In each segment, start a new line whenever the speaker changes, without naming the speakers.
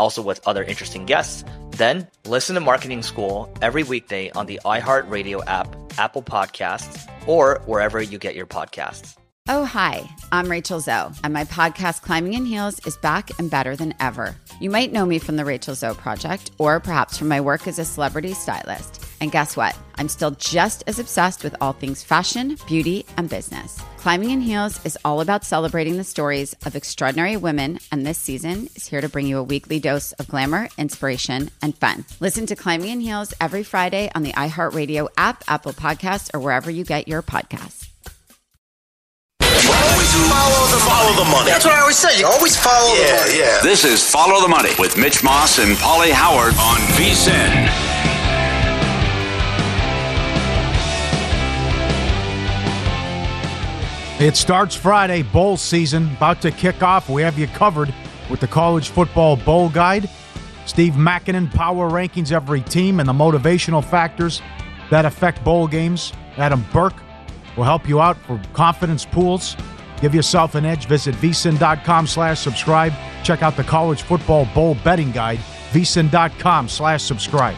also with other interesting guests, then listen to Marketing School every weekday on the iHeartRadio app, Apple Podcasts, or wherever you get your podcasts.
Oh, hi, I'm Rachel Zoe, and my podcast, Climbing in Heels, is back and better than ever. You might know me from the Rachel Zoe Project, or perhaps from my work as a celebrity stylist. And guess what? I'm still just as obsessed with all things fashion, beauty, and business. Climbing in Heels is all about celebrating the stories of extraordinary women, and this season is here to bring you a weekly dose of glamour, inspiration, and fun. Listen to Climbing in Heels every Friday on the iHeartRadio app, Apple Podcasts, or wherever you get your podcasts.
Always follow the, follow the money. That's what I always say. You always follow
yeah,
the money.
Yeah. This is Follow the Money with Mitch Moss and Pauly Howard on VSIN.
It starts Friday, bowl season about to kick off. We have you covered with the College Football Bowl Guide. Steve Makinen, power rankings every team and the motivational factors that affect bowl games. Adam Burke will help you out for confidence pools. Give yourself an edge. Visit vsin.com slash subscribe. Check out the College Football Bowl Betting Guide, vsin.com slash subscribe.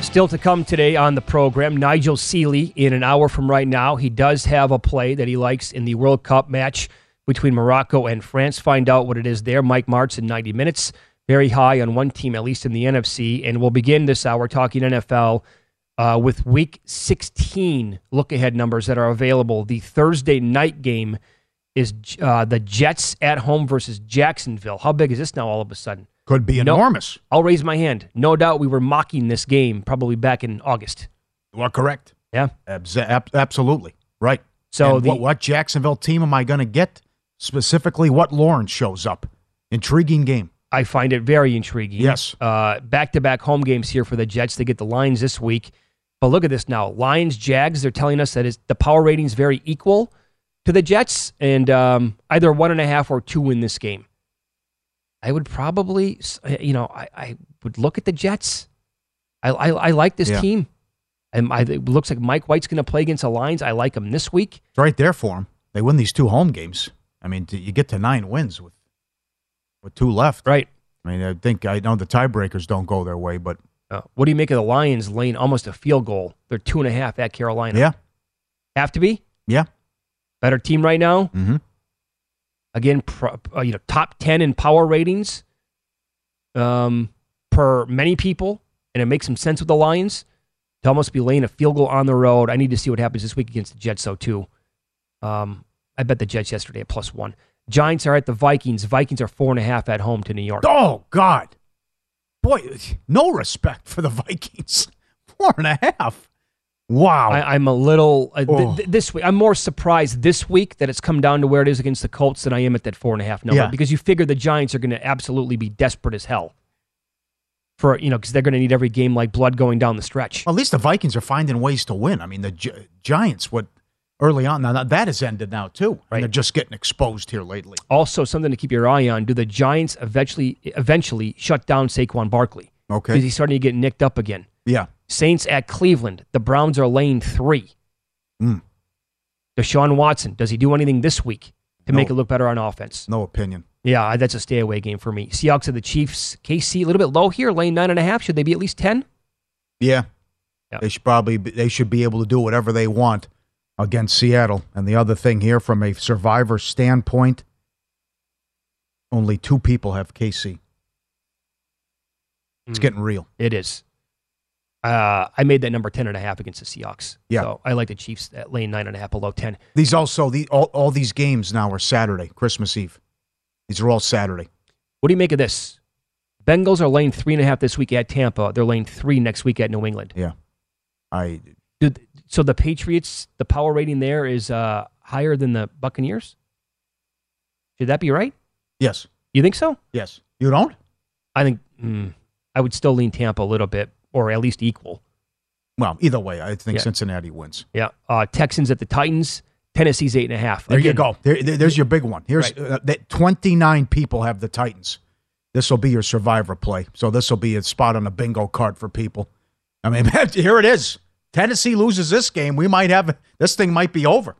Still to come today on the program, Nigel Seeley in an hour from right now. He does have a play that he likes in the World Cup match between Morocco and France. Find out what it is there. Mike Martz in 90 minutes. Very high on one team, at least in the NFC. And we'll begin this hour talking NFL uh, with week 16 look ahead numbers that are available. The Thursday night game is uh, the Jets at home versus Jacksonville. How big is this now all of a sudden?
Could be
No-
enormous.
I'll raise my hand. No doubt we were mocking this game probably back in August.
You are correct.
Yeah.
Abs- ab- absolutely. Right.
So the,
what, what Jacksonville team am I going to get? Specifically, what Lawrence shows up. Intriguing game.
I find it very intriguing.
Yes.
Uh, back-to-back home games here for the Jets. They get the Lions this week. But look at this now. Lions, Jags, they're telling us that is, the power rating is very equal to the Jets, and um, either one and a half or two in this game. I would probably, you know, I, I would look at the Jets. I, I, I like this
Yeah.
team. And I, it looks like Mike White's going to play against the Lions. I like him this week.
It's right there for them. They win these two home games. I mean, you get to nine wins with with two left.
Right.
I mean, I think I know the tiebreakers don't go their way, but
Uh, what do you make of the Lions laying almost a field goal? They're two and a half at Carolina.
yeah,
Have to be?
yeah.
Better team right now.
Mm-hmm.
Again, pro, uh, you know, top 10 in power ratings um, per many people. And it makes some sense with the Lions to almost be laying a field goal on the road. I need to see what happens this week against the Jets, though, too. Um, I bet the Jets yesterday at plus one. Giants are at the Vikings. Vikings are four and a half at home to New York.
Oh God, boy, no respect for the Vikings. Four and a half. Wow.
I, I'm a little uh, th-
Oh.
th- this week. I'm more surprised this week that it's come down to where it is against the Colts than I am at that four and a half number
Yeah.
because you figure the Giants are going to absolutely be desperate as hell for you know because they're going to need every game like blood going down the stretch.
Well, at least the Vikings are finding ways to win. I mean, the Gi- Giants, what early on, now that has ended now too.
Right.
And they're just getting exposed here lately.
Also, something to keep your eye on: Do the Giants eventually eventually shut down Saquon Barkley?
Okay.
Because he's starting to get nicked up again.
Yeah.
Saints at Cleveland. The Browns are laying three.
Mm.
Deshaun Watson. Does he do anything this week to make it look better on offense?
No opinion.
Yeah, that's a stay away game for me. Seahawks at the Chiefs. KC a little bit low here, laying nine and a half. Should they be at least ten?
Yeah.
Yeah.
They should probably be- they should be able to do whatever they want against Seattle. And the other thing here, from a survivor standpoint, only two people have KC. It's
Mm.
getting real.
It is. Uh, I made that number 10 and a half against the Seahawks.
Yeah.
So I like the Chiefs at lane nine and a half below 10.
These also the all, all these games now are Saturday, Christmas Eve. These are all Saturday.
What do you make of this? Bengals are lane three and a half this week at Tampa. They're lane three next week at New England.
Yeah. I
Dude, so the Patriots, the power rating there is uh, higher than the Buccaneers? Should that be right?
yes.
You think so?
Yes. You don't?
I think mm, I would still lean Tampa a little bit, or at least equal.
Well, either way, I think
Yeah.
Cincinnati wins.
Yeah. Uh, Texans at the Titans. Tennessee's eight and a half.
There you go. There, there- there's your big one. Here's
Right.
uh, that 29 people have the Titans. This will be your survivor play. So this will be a spot on a bingo card for people. I mean, here it is. Tennessee loses this game, we might have this thing might be over.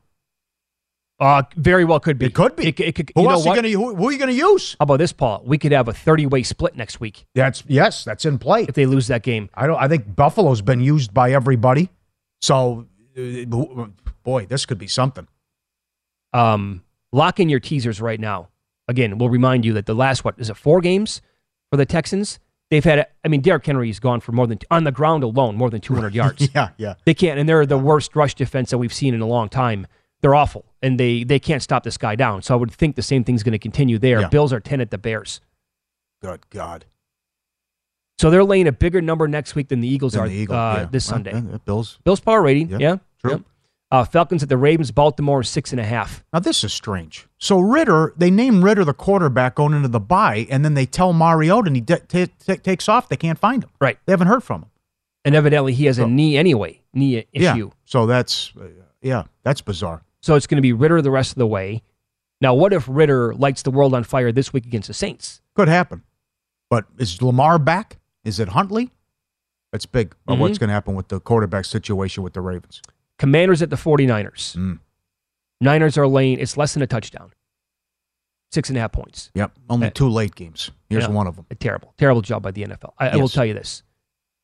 Uh, very well could be.
It could be.
It, it could,
Who else are you gonna who, who are you going to use?
How about this, Paul? We could have a 30 way split next week
That's yes, that's in play.
if they lose that game.
I don't. I think Buffalo's been used by everybody. So, uh, boy, this could be something.
Um, lock in your teasers right now. Again, we'll remind you that the last, what, is it four games for the Texans? They've had, I mean, Derrick Henry's gone for more than, on the ground alone, more than 200 yards.
Yeah, yeah.
They can't, and they're the worst rush defense that we've seen in a long time. They're awful, and they they can't stop this guy down. So I would think the same thing's going to continue there.
Yeah.
Bills are 10 at the Bears.
Good God.
So they're laying a bigger number next week than the Eagles
Than
are
the Eagle,
uh,
yeah.
this Sunday.
uh, Bills.
Bills power rating,
Yeah,
yeah.
true.
Yep. Uh, Falcons at the Ravens, Baltimore six and a half.
Now this is strange. So Ridder, they name Ridder the quarterback going into the bye, and then they tell Mariota, and he de- ta- ta- takes off. They can't find him.
Right.
They haven't heard from him.
And evidently he has a knee anyway, knee issue. Yeah.
So that's uh, yeah, that's bizarre.
So it's going to be Ridder the rest of the way. Now, what if Ridder lights the world on fire this week against the Saints?
Could happen. But is Lamar back? Is it Huntley? That's big.
Mhm.
what's going to happen with the quarterback situation with the Ravens?
Commanders at the 49ers.
Mm.
Niners are laying, it's less than a touchdown. Six and a half points.
Yep. Only
Uh,
two late games. Here's
yeah.
one of them.
A terrible, terrible job by the NFL. I, I will tell you this.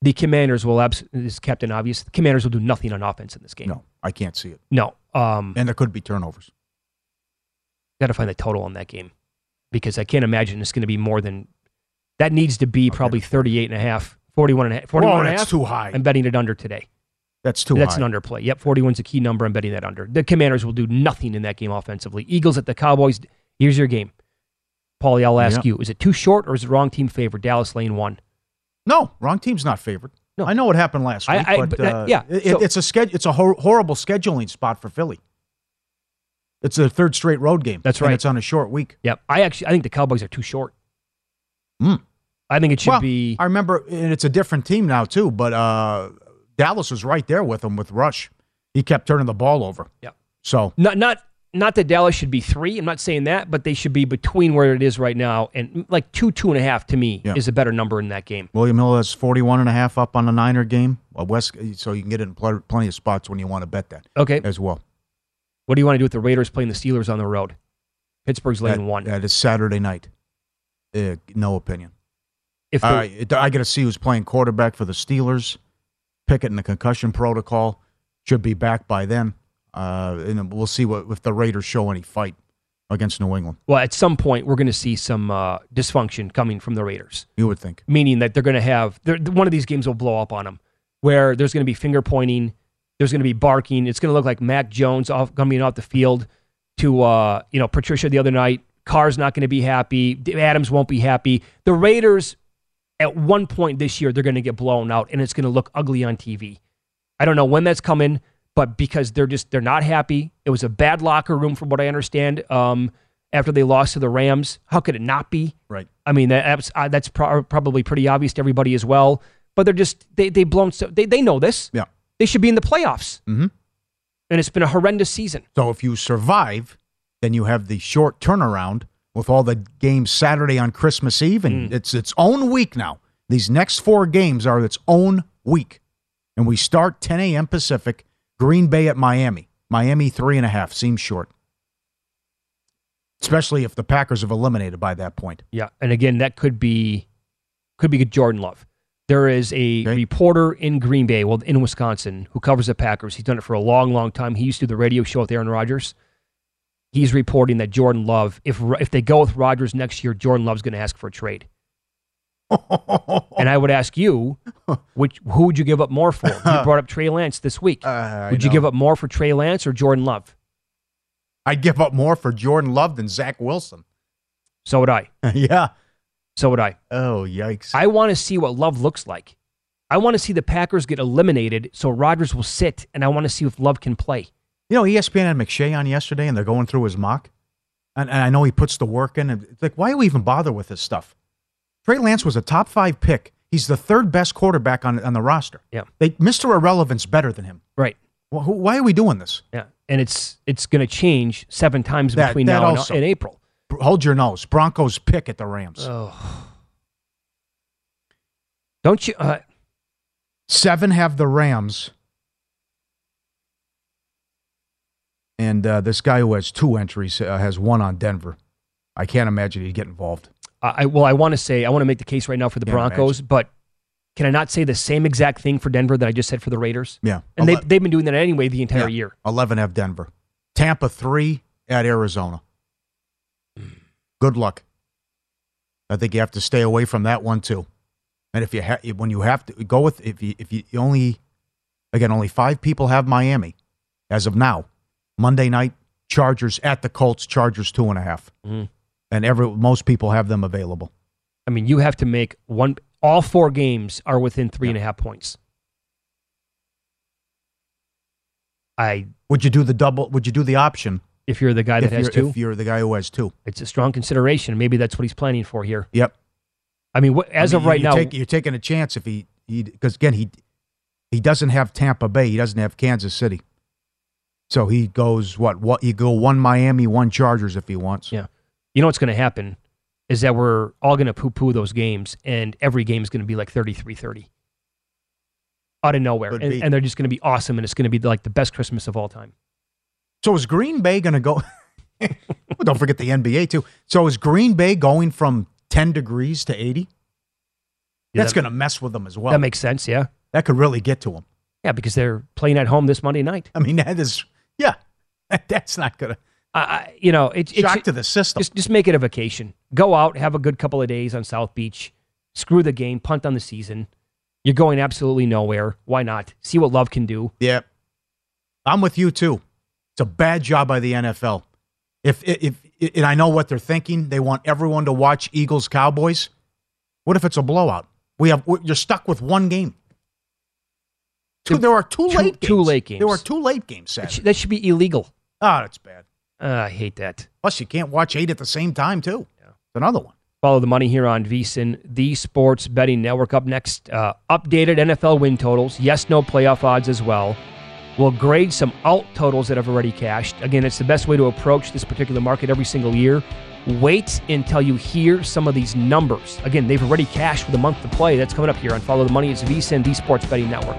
The Commanders will, abs- this is Captain Obvious, the Commanders will do nothing on offense in this game.
No, I can't see it.
No. Um,
And there could be turnovers.
got to find the total on that game because I can't imagine it's going to be more than, that needs to be probably 38 and a half, 41 and a half. 41
Whoa,
and a
that's
half.
too high.
I'm betting it under today.
That's too
That's
high.
an underplay. Yep, 41's a key number. I'm betting that under. The Commanders will do nothing in that game offensively. Eagles at the Cowboys. Here's your game. Pauly, I'll ask
Yep.
you: Is it too short or is it wrong team favored? Dallas lane one.
No, wrong team's not favored.
No.
I know what happened last week,
I-
but,
but
uh,
yeah,
it,
so-
it's a sched- It's a hor- horrible scheduling spot for Philly. It's a third straight road game.
That's
and
right.
it's on a short week.
Yep. I actually I think the Cowboys are too short.
Mm.
I think it should
well,
be.
I remember, and it's a different team now too. But uh, Dallas was right there with them with Rush. He kept turning the ball over.
Yep.
So
Not not not that Dallas should be three. I'm not saying that, but they should be between where it is right now and like two two and a half to me
Yeah.
is a better number in that game.
William Hill has 41 and a half up on the Niner game. Well, West, so you can get it in pl- plenty of spots when you want to bet that
Okay.
as well.
What do you want to do with the Raiders playing the Steelers on the road? Pittsburgh's
That-
one.
That is Saturday night. Uh, no opinion.
if the-
it- I got to see who's playing quarterback for the Steelers. Pickett in the concussion protocol should be back by then. Uh, and we'll see what if the Raiders show any fight against New England.
well, at some point we're going to see some uh, dysfunction coming from the Raiders.
You would think.
meaning that they're going to have one of these games will blow up on them, where there's going to be finger pointing, there's going to be barking. It's going to look like Mac Jones off coming off the field to uh, you know Patricia the other night. Carr's not going to be happy. Adams won't be happy. The Raiders, at one point this year, they're going to get blown out, and it's going to look ugly on TV. I don't know when that's coming, but because they're just they're not happy. It was a bad locker room, from what I understand. Um, after they lost to the Rams, how could it not be?
Right.
I mean, that, that's, uh, that's pro- probably pretty obvious to everybody as well. But they're just they they blown so they they know this.
Yeah.
They should be in the playoffs,
Mhm.
and it's been a horrendous season.
So if you survive, then you have the short turnaround with all the games Saturday on Christmas Eve, and it's its own week now. These next four games are its own week, and we start 10 a.m. Pacific. Green Bay at Miami. Miami three and a half seems short, especially if the Packers have eliminated by that point.
Yeah, and again, that could be could be Jordan Love. There is a
Okay.
reporter in Green Bay, well, in Wisconsin, who covers the Packers. He's done it for a long, long time. He used to do the radio show with Aaron Rodgers. He's reporting that Jordan Love, if if they go with Rodgers next year, Jordan Love's going to ask for a trade. And I would ask you, which who would you give up more for? You brought up Trey Lance this week.
Uh,
would you give up more for Trey Lance or Jordan Love?
I'd give up more for Jordan Love than Zach Wilson.
So would I.
yeah.
So would I.
Oh, yikes.
I want to see what Love looks like. I want to see the Packers get eliminated so Rodgers will sit, and I want to see if Love can play.
You know, ESPN had McShay on yesterday, and they're going through his mock. And, and I know he puts the work in. And it's like, why do we even bother with this stuff? Trey Lance was a top five pick. He's the third best quarterback on, on the roster.
Yeah.
They, Mr. Irrelevant's better than him.
Right.
Wh- who- why are we doing this?
Yeah. And it's it's going to change seven times
That-
between
that
now and,
also.
and April.
Hold your nose. Broncos pick at the Rams.
Oh. Don't you? Uh,
Seven have the Rams. And uh, this guy who has two entries uh, has one on Denver. I can't imagine he'd get involved.
I well, I want to say I want to make the case right now for the
Can't
Broncos, but can I not say the same exact thing for Denver that I just said for the Raiders?
Yeah.
And they they've been doing that anyway the entire
Yeah.
year.
11 have Denver. Tampa 3 at Arizona. Good luck. I think you have to stay away from that one too. And if you ha- when you have to go with if you if you only again only 5 people have Miami as of now. Monday night Chargers at the Colts, Chargers two and a half.
Mhm.
And every most people have them available.
I mean, you have to make one. All four games are within three and a half points. I,
Would you do the double would you do the option
if you're the guy that has two,
if you're the guy who has two?
it's a strong consideration. Maybe that's what he's planning for here.
Yep.
I mean, wh- as
I mean,
of right
you
now,
take, you're taking a chance if he he because again he he doesn't have Tampa Bay, he doesn't have Kansas City, so he goes what what he go one Miami, one Chargers if he wants.
Yeah. You know what's going to happen is that we're all going to poo-poo those games, and every game is going to be like 33-30 out of nowhere, and, and they're just going to be awesome, and it's going to be like the best Christmas of all time.
So is Green Bay going to go? well, don't forget the NBA too. So is Green Bay going from ten degrees to eighty?
Yeah,
That's
that-
going to mess with them as well.
That makes sense, yeah,
that could really get to them.
yeah, because they're playing at home this Monday night.
I mean, that is yeah, that's not going to
You know, it, it's
shock to the system.
just just make it a vacation. Go out, have a good couple of days on South Beach. Screw the game, punt on the season. You're going absolutely nowhere. Why not? See what love can do.
Yeah, I'm with you too. It's a bad job by the NFL. If if, if and I know what they're thinking, they want everyone to watch Eagles Cowboys. What if it's a blowout? We have you're stuck with one game. Two, there are two,
Two-
late games.
two late games.
There were two late games Saturday.
that should be illegal.
Oh, that's bad.
Uh, I hate that.
Plus, you can't watch eight at the same time too. It's another one.
Follow the money here on VSIN, the Sports Betting Network. Up next, uh, updated NFL win totals. Yes, no playoff odds as well. We'll grade some alt totals that have already cashed. Again, it's the best way to approach this particular market every single year. Wait until you hear some of these numbers. Again, they've already cashed with a month to play. That's coming up here on Follow the Money. It's VSIN, the Sports Betting Network.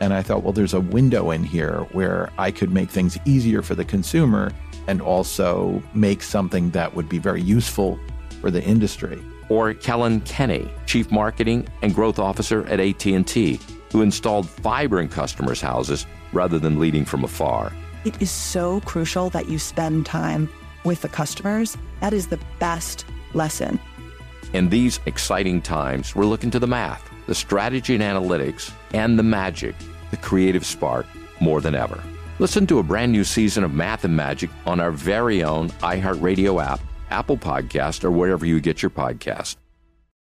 And I thought, well, there's a window in here where I could make things easier for the consumer and also make something that would be very useful for the industry.
Or Kellyn Kenny, Chief Marketing and Growth Officer at AT&T, who installed fiber in customers' houses rather than leading from afar.
It is so crucial that you spend time with the customers. That is the best lesson.
In these exciting times, we're looking to the math. The strategy and analytics, and the magic, the creative spark, more than ever. Listen to a brand new season of Math and Magic on our very own iHeartRadio app, Apple Podcast, or wherever you get your podcast.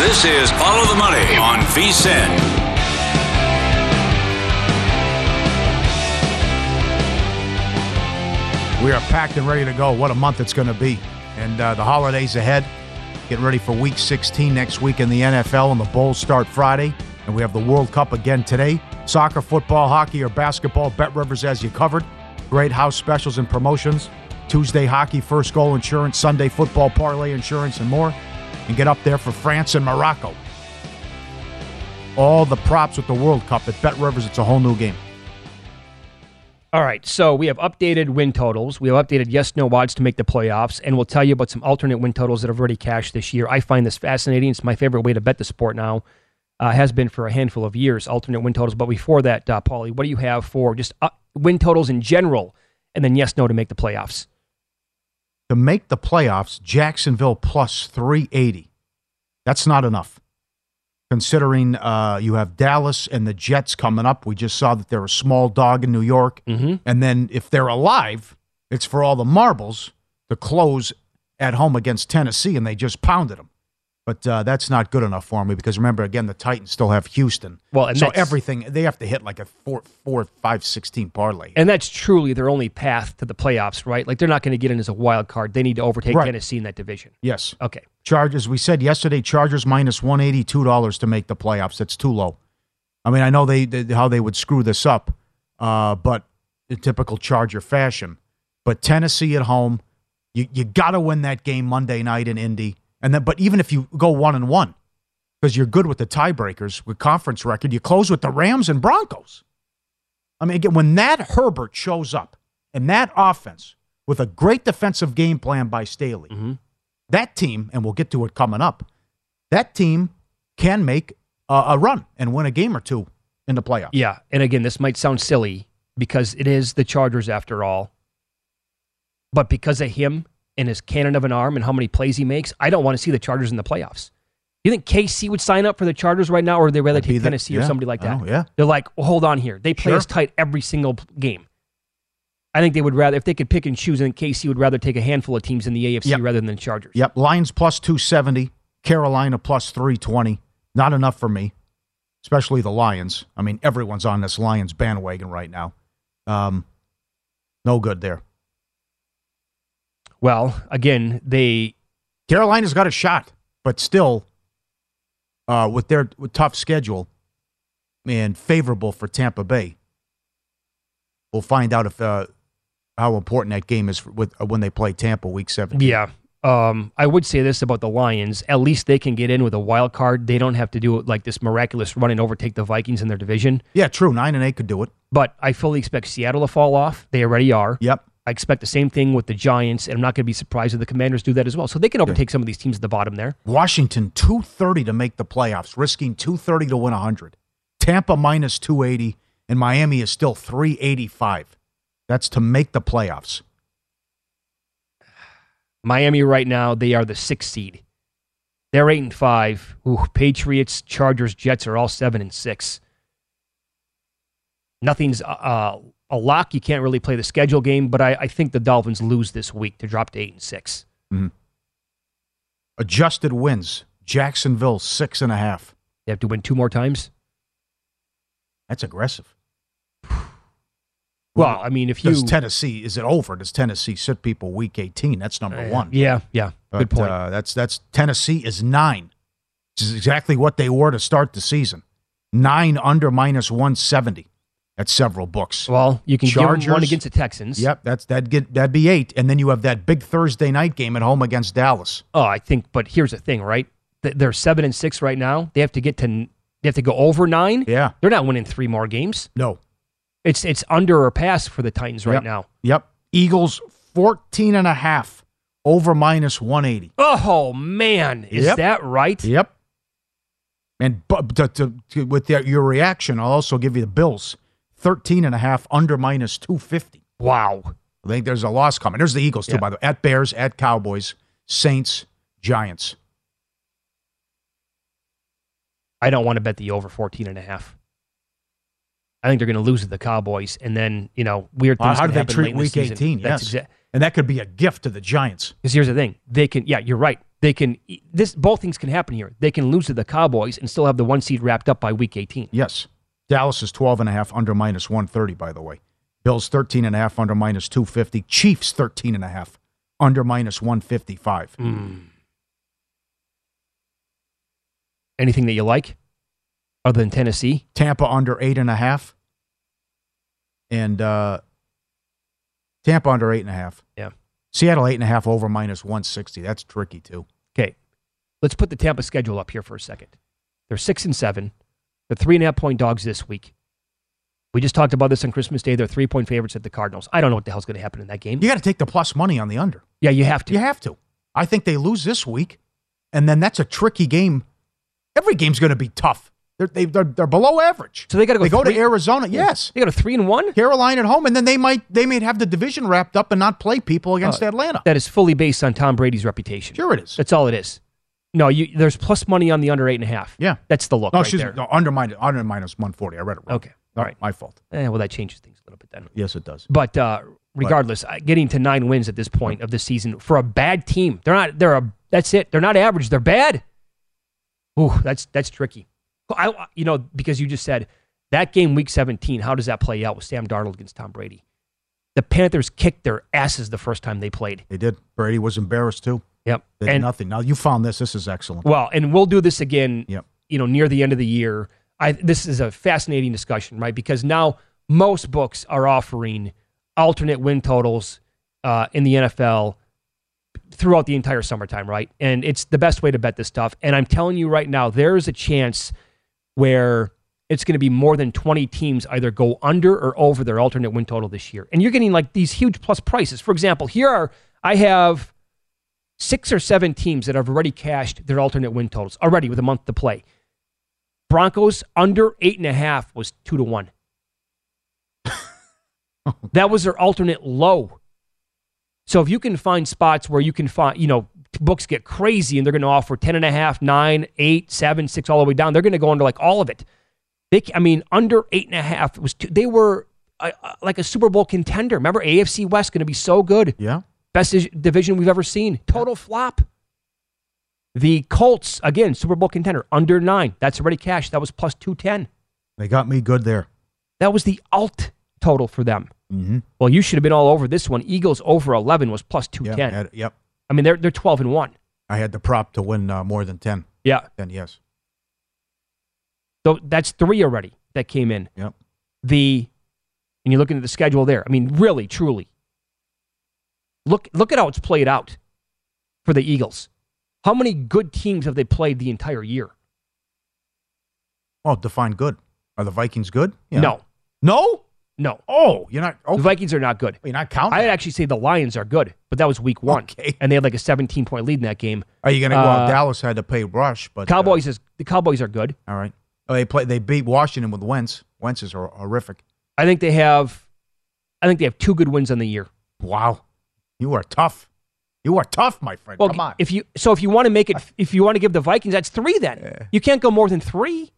This is Follow the Money on VSIN.
We are packed and ready to go. What a month it's going to be. And uh, the holidays ahead. Getting ready for week 16 next week in the NFL, and the Bulls start Friday. And we have the World Cup again today. Soccer, football, hockey, or basketball. BetRivers has you covered. Great house specials and promotions. Tuesday, hockey, first goal insurance. Sunday, football, parlay insurance, and more. And get up there for France and Morocco. All the props with the World Cup at BetRivers. It's a whole new game.
All right, so we have updated win totals. We have updated yes no odds to make the playoffs, and we'll tell you about some alternate win totals that have already cashed this year. I find this fascinating. It's my favorite way to bet the sport now. Uh, has been for a handful of years, alternate win totals. But before that, uh, Pauly, what do you have for just uh, win totals in general, and then yes no to make the playoffs?
To make the playoffs, Jacksonville plus 380. That's not enough. Considering uh, you have Dallas and the Jets coming up, we just saw that they're a small dog in New York.
Mm-hmm.
And then if they're alive, it's for all the marbles to close at home against Tennessee, and they just pounded them. But uh, that's not good enough for me because remember, again, the Titans still have Houston.
Well, and
so everything they have to hit like a four, four, five, sixteen parlay.
And that's truly their only path to the playoffs, right? Like they're not going to get in as a wild card. They need to overtake
Right.
Tennessee in that division.
Yes.
Okay.
Chargers, we said yesterday, Chargers minus one eighty two dollars to make the playoffs. That's too low. I mean, I know they, they how they would screw this up, uh, but in typical Charger fashion. But Tennessee at home, you you got to win that game Monday night in Indy, and then but even if you go one and one, because you're good with the tiebreakers with conference record, you close with the Rams and Broncos. I mean, again, when that Herbert shows up and that offense with a great defensive game plan by Staley, mm-hmm. that team, and we'll get to it coming up, that team can make a, a run and win a game or two in the playoffs.
Yeah. And again, this might sound silly because it is the Chargers after all. But because of him and his cannon of an arm and how many plays he makes, I don't want to see the Chargers in the playoffs. You think KC would sign up for the Chargers right now, or would they rather take
the-
Tennessee or somebody like that?
know, yeah.
They're like, well, hold on here. They play
Sure.
us tight every single game. I think they would rather, if they could pick and choose, think KC would rather take a handful of teams in the AFC
Yep.
rather than the Chargers.
Yep. Lions plus 270, Carolina plus 320. Not enough for me, especially the Lions. I mean, everyone's on this Lions bandwagon right now. Um, no good there.
Well, again, they
Carolina's got a shot, but still, uh, with their with tough schedule and favorable for Tampa Bay, we'll find out if uh, how important that game is for, with uh, when they play Tampa Week Seven.
Yeah. Um, I would say this about the Lions. At least they can get in with a wild card. They don't have to do it like this miraculous run and overtake the Vikings in their division.
Yeah, true. Nine and eight could do it.
But I fully expect Seattle to fall off. They already are.
Yep.
I expect the same thing with the Giants, and I'm not going to be surprised if the Commanders do that as well. So they can overtake some of these teams at the bottom there.
Washington two thirty to make the playoffs, risking two thirty to win hundred. Tampa minus two eighty, and Miami is still three eighty five. That's to make the playoffs.
Miami right now, they are the sixth seed. They're eight and five. Ooh, Patriots, Chargers, Jets are all seven and six. Nothing's uh, a lock. You can't really play the schedule game, but I, I think the Dolphins lose this week to drop to eight and 6
Mhm. Adjusted wins. Jacksonville six and a half.
They have to win two more times.
That's aggressive.
Well, I mean, if you
Does Tennessee is it over? Does Tennessee sit people week eighteen? That's number one.
yeah, yeah, good point.
Uh, that's that's Tennessee is nine, which is exactly what they were to start the season. Nine under minus one seventy at several books.
well, you can give 'em one against the Texans.
Yep, that's that get that'd be eight, and then you have that big Thursday night game at home against Dallas.
Oh, I think. But here's the thing, right? They're seven and six right now. They have to get to. They have to go over nine.
Yeah,
They're not winning three more games.
no,
It's it's under or pass for the Titans right
Yep.
now.
Yep, Eagles 14 and a half over minus one eighty.
Oh man, is
Yep.
that right?
Yep. And but to, to, to, with their, your reaction, I'll also give you the Bills 13 and a half under minus 250.
Wow.
I think there's a loss coming. There's the Eagles, too,
Yeah.
by the way. At Bears, at Cowboys, Saints, Giants.
I don't want to bet the over 14 and a half. I think they're going to lose to the Cowboys, and then you know weird
How,
things.
how
can
do they
happen
treat
late in the
week
season.
18?
That's
yes.
exa-
and that could be a gift to the Giants.
Because here's the thing: they can. Yeah, you're right. They can. This both things can happen here. They can lose to the Cowboys and still have the one seed wrapped up by week 18.
Yes. Dallas is 12 and a half under minus 130, by the way. Bills 13 and a half under minus 250. Chiefs 13 and a half under minus 155.
Anything that you like, other than Tennessee?
Tampa under eight and a half. And uh, Tampa under eight and a half.
Yeah.
Seattle eight and a half over minus 160. That's tricky, too.
Okay, let's put the Tampa schedule up here for a second. They're six and seven. They're three and a half point dogs this week. We just talked about this on Christmas Day. They're three point favorites at the Cardinals. I don't know what the hell's going to happen in that game.
You got to take the plus money on the under.
Yeah, you have to.
You have to. I think they lose this week, and then that's a tricky game. Every game's going to be tough. They're, they, they're, they're below average.
So they got to go.
They go to Arizona. Yes.
they got a three and one.
Carolina at home, and then they might they may have the division wrapped up and not play people against
Uh,
Atlanta.
That is fully based on Tom Brady's reputation.
Sure, it is.
That's all it is. No, you, there's plus money on the under eight and a half.
Yeah.
That's the look
No,
right
excuse
there.
No, under minus, under minus 140. I read it wrong.
Okay. All right.
My fault.
Eh, well, that changes things a little bit then.
Yes, it does.
But uh, regardless, uh, getting to nine wins at this point of the season for a bad team, they're not. They're a. That's it. They're not average. They're bad. Ooh, that's that's tricky. I, you know, because you just said that game, week 17. How does that play out with Sam Darnold against Tom Brady? The Panthers kicked their asses the first time they played.
They did. Brady was embarrassed too.
Yep. And
nothing. Now you found this. This is excellent.
Well, and we'll do this again.
Yep.
You know, near the end of the year. I this is a fascinating discussion, right? Because now most books are offering alternate win totals uh, in the NFL throughout the entire summertime, right? And it's the best way to bet this stuff. And I'm telling you right now, there is a chance where it's going to be more than 20 teams either go under or over their alternate win total this year. And you're getting like these huge plus prices. For example, here are I have six or seven teams that have already cashed their alternate win totals already with a month to play. Broncos under eight and a half was two to one. that was their alternate low. So if you can find spots where you can find, you know, books get crazy and they're going to offer 10 and a half, nine, eight, seven, six, all the way down. They're going to go under like all of it. They, I mean, under eight and a half was two, they were uh, uh, like a Super Bowl contender. Remember, AFC West going to be so good.
Yeah.
Best division we've ever seen. Total flop. The Colts, again, Super Bowl contender, under nine. That's already cash. That was plus 210.
They got me good there.
That was the alt total for them.
Mm-hmm.
Well, you should have been all over this one. Eagles over 11 was plus
Yeah,
210.
had- yep.
I mean, they're, they're 12 and 1.
I had the prop to win uh, more than ten.
Yeah.
Then yes.
So that's three already that came in.
Yep.
The and you're looking at the schedule there. I mean, really, truly. Look look at how it's played out for the Eagles. How many good teams have they played the entire year?
Oh, define good. Are the Vikings good? Yeah.
No.
No.
No.
Oh, you're not.
The Vikings are not good.
You're not counting.
I'd actually say the Lions are good, but that was week one.
Okay.
And they had like a 17 point lead in that game.
Are you going to go?
Uh,
out? Dallas had to pay Rush, but uh,
Cowboys is the Cowboys are good.
all right. Oh, they play. They beat Washington with Wentz. Wentz is horrific.
I think they have I think they have two good wins on the year.
Wow, you are tough. You are tough, my friend.
Well,
Come on.
if you so if you want to make it if you want to give the Vikings that's 3 then. You can't go more than 3.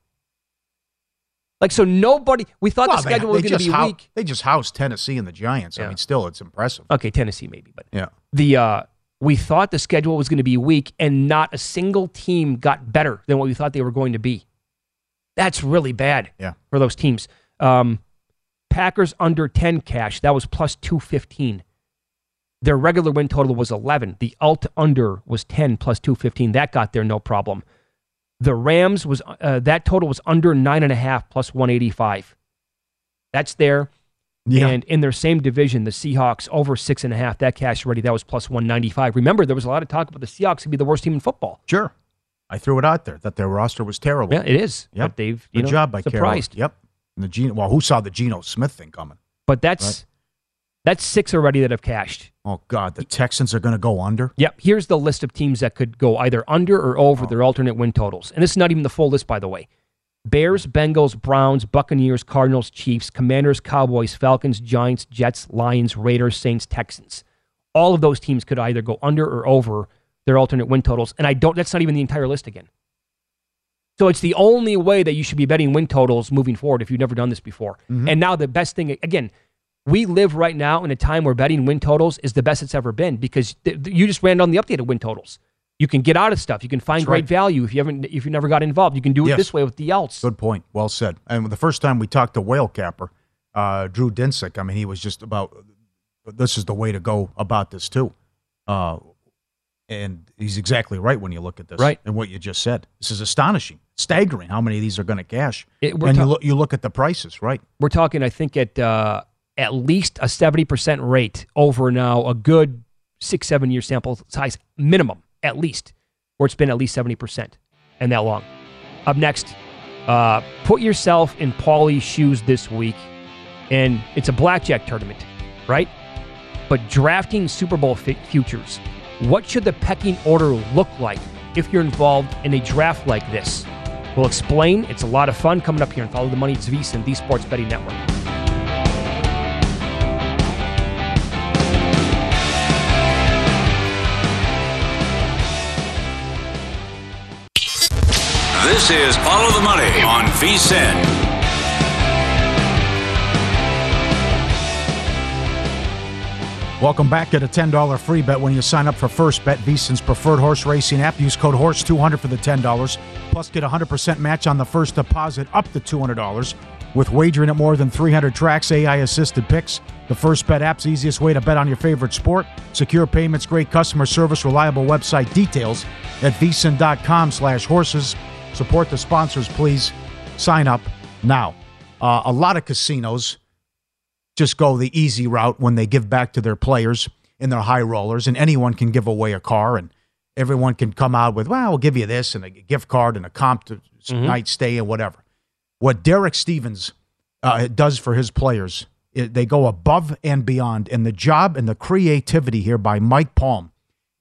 Like so nobody we thought
Well,
the
they-
schedule was
they
going to be
hou-
weak.
They just housed Tennessee and the Giants. I mean, still, it's impressive.
Okay, Tennessee maybe, but
Yeah.
the uh We thought the schedule was going to be weak, and not a single team got better than what we thought they were going to be. That's really bad
Yeah.
for those teams. Um, Packers under 10 cash, that was plus 215. Their regular win total was 11. The alt under was 10 plus 215. That got there no problem. The Rams was uh, that total was under nine and a half plus 185. That's there.
Yeah.
And in their same division, the Seahawks over six and a half. That cash ready. that was plus 195. Remember, there was a lot of talk about the Seahawks could be the worst team in football.
Sure. I threw it out there that their roster was terrible.
Yeah, it is.
Yep.
But they've you
Good
know,
job by Carroll.
surprised.
Yep. And the Geno, well, who saw the Geno Smith thing coming?
But that's that's six already that have cashed.
Oh God, the Texans are going to go under.
Yep. Here's the list of teams that could go either under or over their alternate win totals. And this is not even the full list, by the way. Bears, Bengals, Browns, Buccaneers, Cardinals, Chiefs, Commanders, Cowboys, Falcons, Giants, Jets, Lions, Raiders, Saints, Texans. All of those teams could either go under or over their alternate win totals. And I don't that's not even the entire list again. So it's the only way that you should be betting win totals moving forward if you've never done this before.
Mm-hmm.
And now the best thing again, we live right now in a time where betting win totals is the best it's ever been because th- th- you just ran down the updated win totals. You can get out of stuff. You can find
That's
great
right.
value if you haven't if you never got involved. You can do it
Yes.
this way with the alts.
Good point. Well said. And the first time we talked to Whale Capper, uh, Drew Dinsick, I mean, he was just about this is the way to go about this too. Uh, and he's exactly right when you look at this,
Right.
And what you just said, this is astonishing, staggering how many of these are going to cash.
It-
and you
ta-
look, you look at the prices, right?
We're talking, I think, at uh, at least a seventy percent rate over now a good six seven year sample size minimum at least, where it's been at least seventy percent and that long. Up next, uh, put yourself in Pauly's shoes this week, and it's a blackjack tournament, right? But drafting Super Bowl futures, what should the pecking order look like if you're involved in a draft like this? We'll explain. It's a lot of fun coming up here and follow the money. It's VSiN, the Sports Betting Network.
This is Follow the Money on VSIN.
Welcome back. Get a $10 free bet when you sign up for First Bet, VSiN's preferred horse racing app. Use code HORSE200 for the $10. Plus, get a 100% match on the first deposit up to $200. With wagering at more than 300 tracks, AI assisted picks, the First Bet app's easiest way to bet on your favorite sport. Secure payments, great customer service, reliable website details at vsin.com slash horses. Support the sponsors, please. Sign up now. Uh, a lot of casinos just go the easy route when they give back to their players and their high rollers, and anyone can give away a car, and everyone can come out with, well, we'll give you this and a gift card and a comp to
Mhm.
night stay and whatever. What Derek Stevens uh, does for his players, it, they go above and beyond, and the job and the creativity here by Mike Palm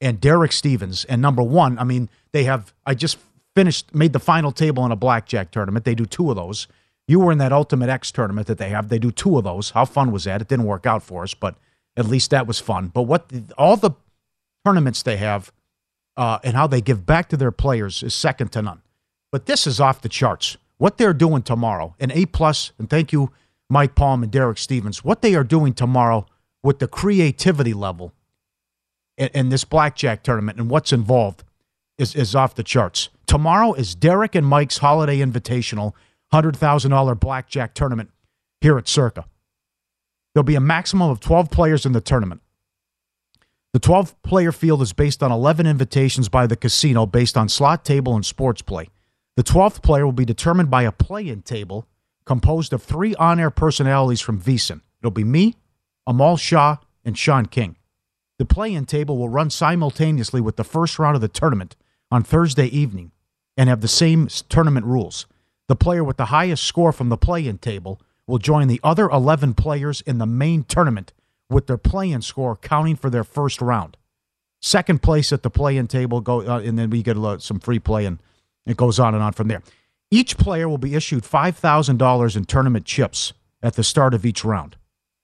and Derek Stevens. And number one, I mean, they have. I just finished, made the final table in a blackjack tournament. They do two of those. You were in that Ultimate X tournament that they have. They do two of those. How fun was that? It didn't work out for us, but at least that was fun. But what the, all the tournaments they have uh, and how they give back to their players is second to none. But this is off the charts. What they're doing tomorrow, an A plus, and thank you, Mike Palm and Derek Stevens. What they are doing tomorrow with the creativity level in, in this blackjack tournament and what's involved is, is off the charts. Tomorrow is Derek and Mike's Holiday Invitational $100,000 blackjack tournament here at Circa. There'll be a maximum of 12 players in the tournament. The 12 player field is based on 11 invitations by the casino based on slot table and sports play. The 12th player will be determined by a play in table composed of three on air personalities from VSiN. It'll be me, Amal Shah, and Sean King. The play in table will run simultaneously with the first round of the tournament on Thursday evening and have the same tournament rules. The player with the highest score from the play in table will join the other 11 players in the main tournament with their play in score counting for their first round. Second place at the play in table, go, uh, and then we get some free play, and it goes on and on from there. Each player will be issued $5,000 in tournament chips at the start of each round.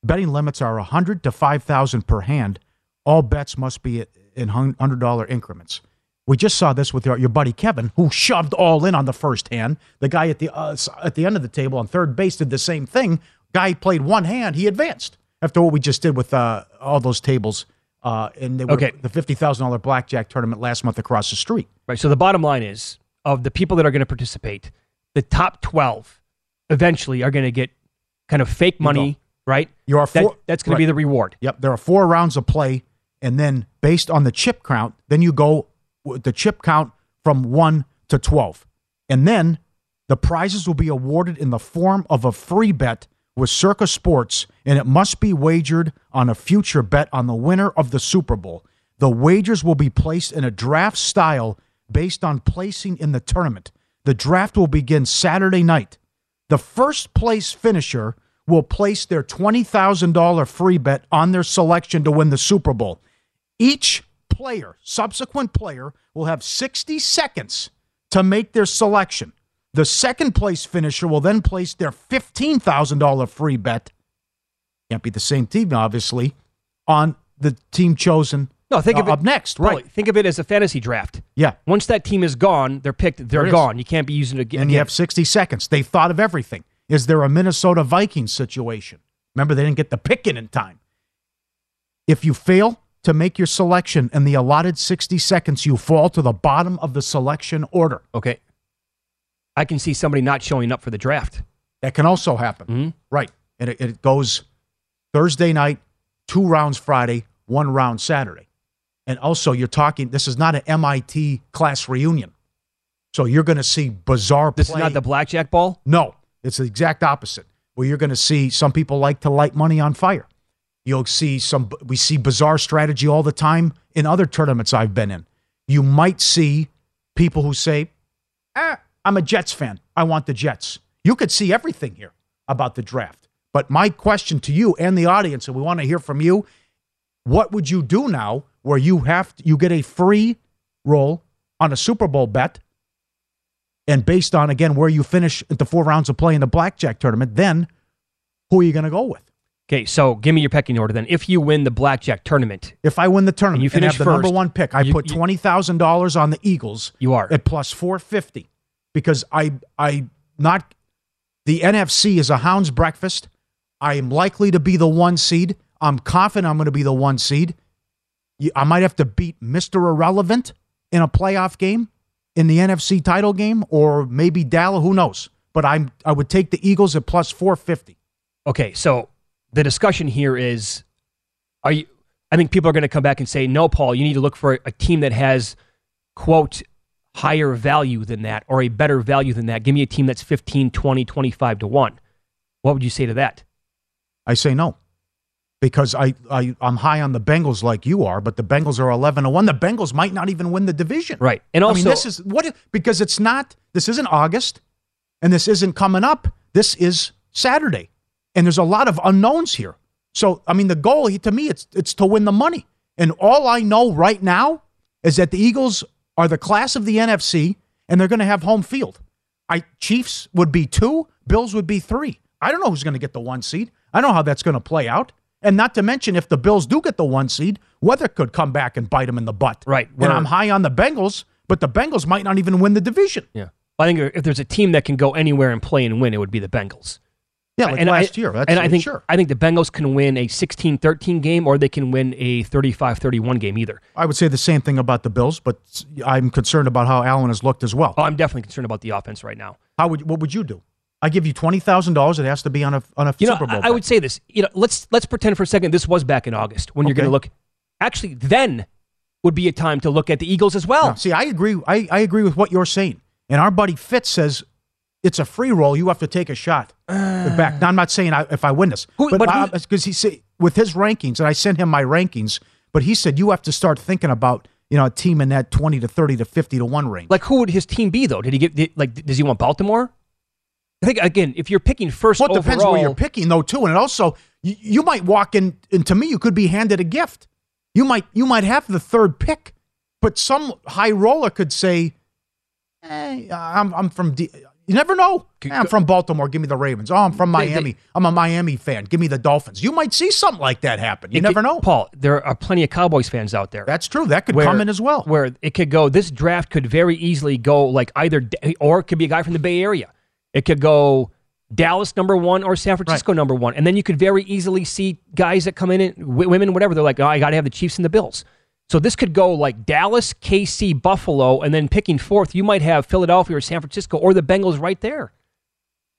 Betting limits are 100 to 5,000 per hand. All bets must be in $100 increments. We just saw this with your, your buddy Kevin, who shoved all in on the first hand. The guy at the uh, at the end of the table on third base did the same thing. Guy played one hand, he advanced. After what we just did with uh, all those tables uh, and they were
Okay.
the fifty thousand dollar blackjack tournament last month across the street.
Right. So the bottom line is of the people that are going to participate, the top 12 eventually are going to get kind of fake money, right?
You are
That-
four,
that's going to be the reward.
Yep, there are four rounds of play, and then based on the chip count, then you go the chip count from one to twelve, and then the prizes will be awarded in the form of a free bet with Circa Sports, and it must be wagered on a future bet on the winner of the Super Bowl. The wagers will be placed in a draft style based on placing in the tournament. The draft will begin Saturday night. The first place finisher will place their $20,000 free bet on their selection to win the Super Bowl. Each player, subsequent player, will have 60 seconds to make their selection. The second place finisher will then place their $15,000 free bet. Can't be the same team, obviously, on the team chosen
No, think
uh,
of it
up next, right?
Think of it as a fantasy draft.
Yeah.
Once that team is gone, they're picked, they're gone. You can't be using it again.
And you have 60 seconds. They thought of everything. Is there a Minnesota Vikings situation? Remember, they didn't get the pick in in time. If you fail to make your selection in the allotted 60 seconds, you fall to the bottom of the selection order.
Okay. I can see somebody not showing up for the draft.
That can also happen.
Mhm.
Right. And it, it goes Thursday night, two rounds Friday, one round Saturday. And also, you're talking, this is not an MIT class reunion. So you're going to see bizarre
This
play.
is not the blackjack ball.
No, it's the exact opposite. Where you're going to see some people like to light money on fire. You'll see some. We see bizarre strategy all the time in other tournaments I've been in. You might see people who say, ah, "I'm a Jets fan. I want the Jets." You could see everything here about the draft. But my question to you and the audience, and we want to hear from you, what would you do now where you have you get a free roll on a Super Bowl bet and based on again where you finish at the four rounds of play in the blackjack tournament, then who are you going to go with?
Okay, so give me your pecking order then. If you win the blackjack tournament,
If I win the tournament
And you
and,
finish
have the number one pick, I
you-
put twenty thousand dollars on the Eagles.
You are.
at plus four fifty because I I not the NFC is a hound's breakfast. I am likely to be the one seed. I'm confident I'm going to be the one seed. I might have to beat Mister Irrelevant in a playoff game in the NFC title game, or maybe Dallas. Who knows? But I'm I would take the Eagles at plus four fifty.
okay, so the discussion here is are you I think people are going to come back and say, "No, Paul, you need to look for a team that has quote higher value than that or a better value than that. Give me a team that's 15, 20, 25 to 1." What would you say to that?
I say no. Because I, I I'm high on the Bengals like you are, but the Bengals are eleven to one. The Bengals might not even win the division.
Right. And
I
also
mean, this is what because it's not. This isn't August, and this isn't coming up. This is Saturday, and there's a lot of unknowns here. So I mean, the goal to me it's it's to win the money. And all I know right now is that the Eagles are the class of the NFC, and they're going to have home field. I Chiefs would be two, Bills would be three. I don't know who's going to get the one seed. I don't know how that's going to play out. And not to mention, if the Bills do get the one seed, weather could come back and bite them in the butt.
Right.
And I'm high on the Bengals, but the Bengals might not even win the division.
Yeah. I think if there's a team that can go anywhere and play and win, it would be the Bengals.
Yeah, like
and
last
I,
year. That's
and I think
sure.
I think the Bengals can win a 16-13 game or they can win a 35-31 game either.
I would say the same thing about the Bills, but I'm concerned about how Allen has looked as well.
Oh, I'm definitely concerned about the offense right now.
How would what would you do? I give you twenty thousand dollars. It has to be on a on a
You know,
Super Bowl.
I, I would say this. You know, let's let's pretend for a second this was back in August when you're going to look. Actually, then would be a time to look at the Eagles as well.
See, I agree. I, I agree with what you're saying. And our buddy Fitz says it's a free roll. You have to take a shot back. Now, I'm not saying I, if I win this,
Who-
but because he said with his rankings, and I sent him my rankings, but he said you have to start thinking about you know a team in that twenty to thirty to fifty to one range.
Like, who would his team be though? Did he get did, like? Does he want Baltimore? I think again, if you're picking first
Well, it
overall,
depends where you're picking though too, and also you, you might walk in, and to me, you could be handed a gift. You might you might have the third pick, but some high roller could say, eh, "I'm I'm from." D- you never know. I'm from Baltimore. Give me the Ravens. Oh, I'm from
They- they-
Miami. I'm a Miami fan. Give me the Dolphins. You might see something like that happen. You never
could-
know.
Paul. There are plenty of Cowboys fans out there.
That's true. That could
where-
come in as well.
Where it could go, this draft could very easily go like either, or it could be a guy from the Bay Area. It could go Dallas number one or San Francisco number one, and then you could very easily see guys that come in, and, women, whatever. They're like, oh, I got to have the Chiefs and the Bills. So this could go like Dallas, KC, Buffalo, and then picking fourth, you might have Philadelphia or San Francisco or the Bengals right there.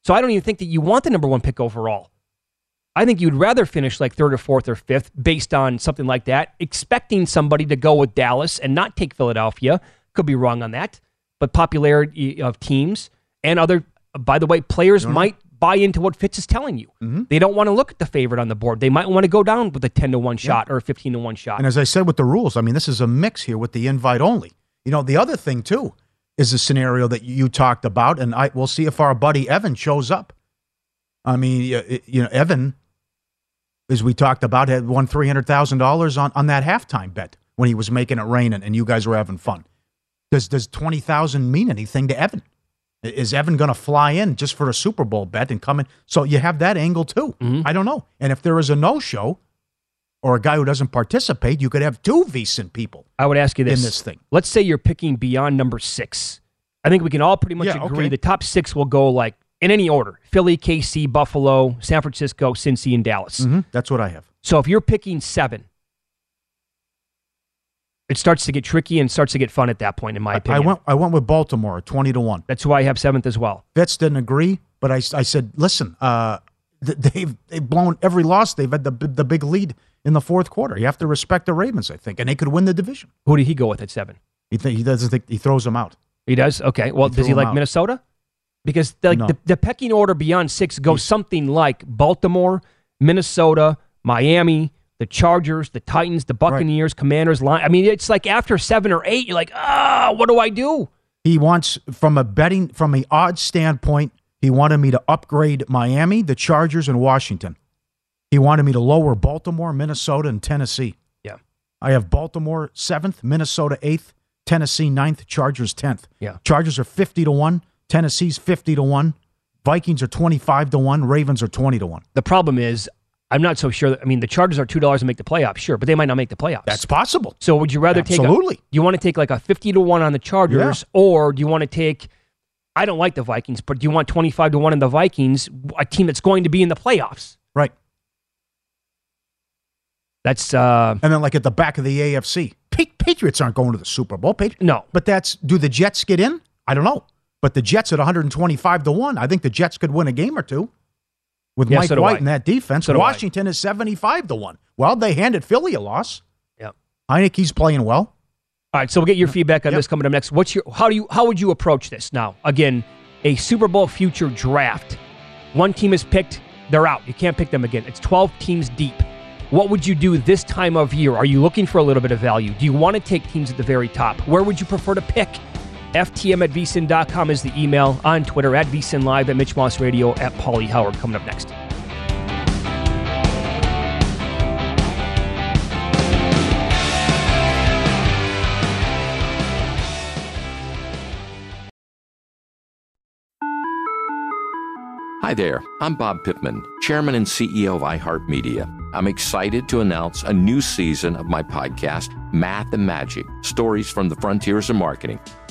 So I don't even think that you want the number one pick overall. I think you'd rather finish like third or fourth or fifth based on something like that, expecting somebody to go with Dallas and not take Philadelphia. Could be wrong on that, but popularity of teams and other, by the way, players might buy into what Fitz is telling you.
Mm-hmm.
They don't want to look at the favorite on the board. They might want to go down with a 10 to 1 shot or a 15 to 1 shot.
And as I said with the rules, I mean, this is a mix here with the invite only. You know, the other thing too is the scenario that you talked about, and I we'll see if our buddy Evan shows up. I mean, you know, Evan, as we talked about, had won three hundred thousand dollars on on that halftime bet when he was making it rain, and, and you guys were having fun. Does does twenty thousand mean anything to Evan? Is Evan going to fly in just for a Super Bowl bet and come in? So you have that angle too. I don't know. And if there is a no show or a guy who doesn't participate, you could have two decent people.
I would ask you this.
in this thing.
Let's say you're picking beyond number six. I think we can all pretty much
Yeah,
agree
okay.
the top six will go like in any order Philly, KC, Buffalo, San Francisco, Cincy, and Dallas.
Mhm, That's what I have.
So if you're picking seven, it starts to get tricky and starts to get fun at that point, in my opinion.
I went I went with Baltimore, twenty to one.
That's why I have seventh as well.
Fitz didn't agree, but I, I said, listen, uh, they've they've blown every loss. They've had the the big lead in the fourth quarter. You have to respect the Ravens, I think, and they could win the division.
Who did he go with at seven?
He th- he doesn't think he throws them out.
He does? Okay. Well,
He
does he like
out.
Minnesota? Because the, like
No.
the, the pecking order beyond six goes something like Baltimore, Minnesota, Miami, the Chargers, the Titans, the Buccaneers, Commanders, line. I mean, it's like after seven or eight, you're like, ah, what do I do?
He wants from a betting from a odds standpoint. He wanted me to upgrade Miami, the Chargers, and Washington. He wanted me to lower Baltimore, Minnesota, and Tennessee.
Yeah.
I have Baltimore seventh, Minnesota eighth, Tennessee ninth, Chargers tenth.
Yeah.
Chargers are fifty to one. Tennessee's fifty to one. Vikings are twenty five to one. Ravens are twenty to one.
The problem is, I'm not so sure. That, I mean, the Chargers are two dollars to make the playoffs, sure, but they might not make the playoffs.
That's possible.
So, would you rather take?
Absolutely.
You want to take like a fifty to one on the Chargers, or do you want to take? I don't like the Vikings, but do you want twenty five to one in the Vikings, a team that's going to be in the playoffs?
Right.
That's uh,
And then like at the back of the AFC, Pa- Patriots aren't going to the Super Bowl. Patri-
no.
But that's do the Jets get in? I don't know. But the Jets at 125 to 1. I think the Jets could win a game or two with
Yeah,
Mike
so
White
I.
in that defense.
So.
Washington is 75 to 1. Well, they handed Philly a loss.
Yep.
Heineke's playing well.
All right, so we'll get your feedback on
Yep.
this coming up next. What's your how do you how would you approach this now? Again, a Super Bowl future draft. One team is picked, they're out. You can't pick them again. It's 12 teams deep. What would you do this time of year? Are you looking for a little bit of value? Do you want to take teams at the very top? Where would you prefer to pick? FTM at vsin.com is the email. On Twitter at vsin live at Mitch Moss Radio at Pauly Howard. Coming up next.
Hi there, I'm Bob Pittman, Chairman and CEO of iHeartMedia. I'm excited to announce a new season of my podcast, Math and Magic Stories from the Frontiers of Marketing.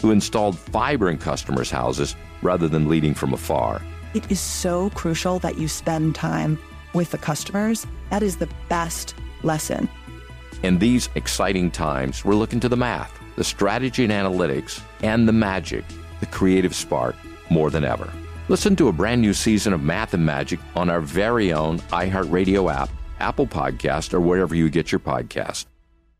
who installed fiber in customers' houses rather than leading from afar.
It is so crucial that you spend time with the customers. That is the best lesson.
In these exciting times, we're looking to the math, the strategy and analytics, and the magic, the creative spark, more than ever. Listen to a brand new season of Math and Magic on our very own iHeartRadio app, Apple Podcast, or wherever you get your podcast.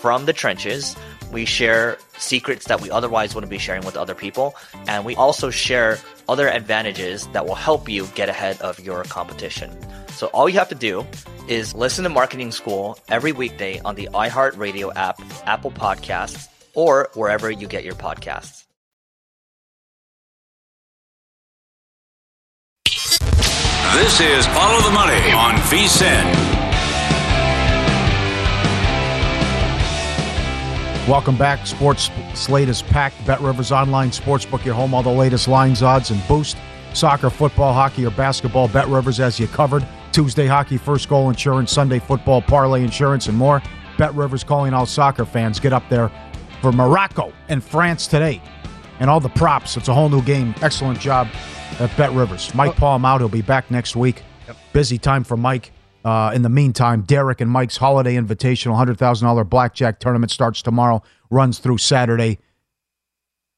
from the trenches. We share secrets that we otherwise wouldn't be sharing with other people. And we also share other advantages that will help you get ahead of your competition. So all you have to do is listen to Marketing School every weekday on the iHeartRadio app, Apple Podcasts, or wherever you get your podcasts.
This is Follow the Money on VSIN.
Welcome back. Sports slate is packed. BetRivers Online Sportsbook, your home, all the latest lines, odds, and boost. Soccer, football, hockey, or basketball. BetRivers as you covered. Tuesday hockey, first goal insurance. Sunday football, parlay insurance, and more. BetRivers calling all soccer fans. Get up there for Morocco and France today. And all the props. It's a whole new game. Excellent job at BetRivers. Mike Palm out. He'll be back next week. Busy time for Mike. Uh, in the meantime, Derek and Mike's Holiday Invitational $100,000 blackjack tournament starts tomorrow, runs through Saturday.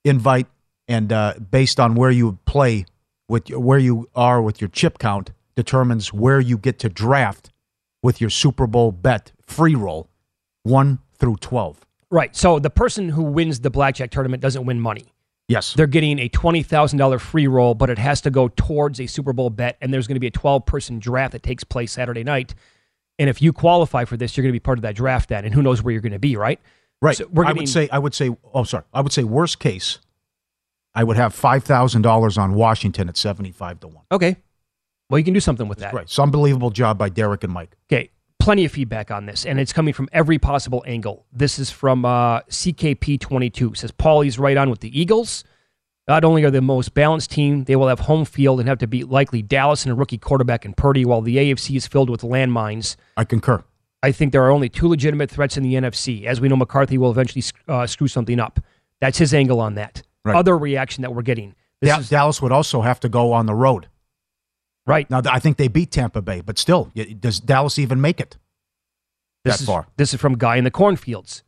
Invite, and uh, based on where you play, with where you are with your chip count, determines where you get to draft with your Super Bowl bet free roll, 1 through 12.
Right. So the person who wins the blackjack tournament doesn't win money.
Yes.
They're getting a $20,000 free roll, but it has to go towards a Super Bowl bet. And there's going to be a 12 person draft that takes place Saturday night. And if you qualify for this, you're going to be part of that draft then. And who knows where you're going to be, right?
Right.
So we're
I would say, I would say, oh, sorry. I would say, worst case, I would have $5,000 on Washington at 75 to 1.
Okay. Well, you can do something with that.
Right. It's unbelievable job by Derek and Mike.
Okay. Plenty of feedback on this, and it's coming from every possible angle. This is from uh, CKP22. It says Pauly's right on with the Eagles. Not only are they the most balanced team, they will have home field and have to beat likely Dallas and a rookie quarterback in Purdy, while the AFC is filled with landmines.
I concur.
I think there are only two legitimate threats in the NFC. As we know, McCarthy will eventually uh, screw something up. That's his angle on that.
Right.
Other reaction that we're getting. This
Da-
is,
Dallas would also have to go on the road.
Right.
Now, I think they beat Tampa Bay, but still, does Dallas even make it
This
that
is,
far?
This is from Guy in the Cornfields.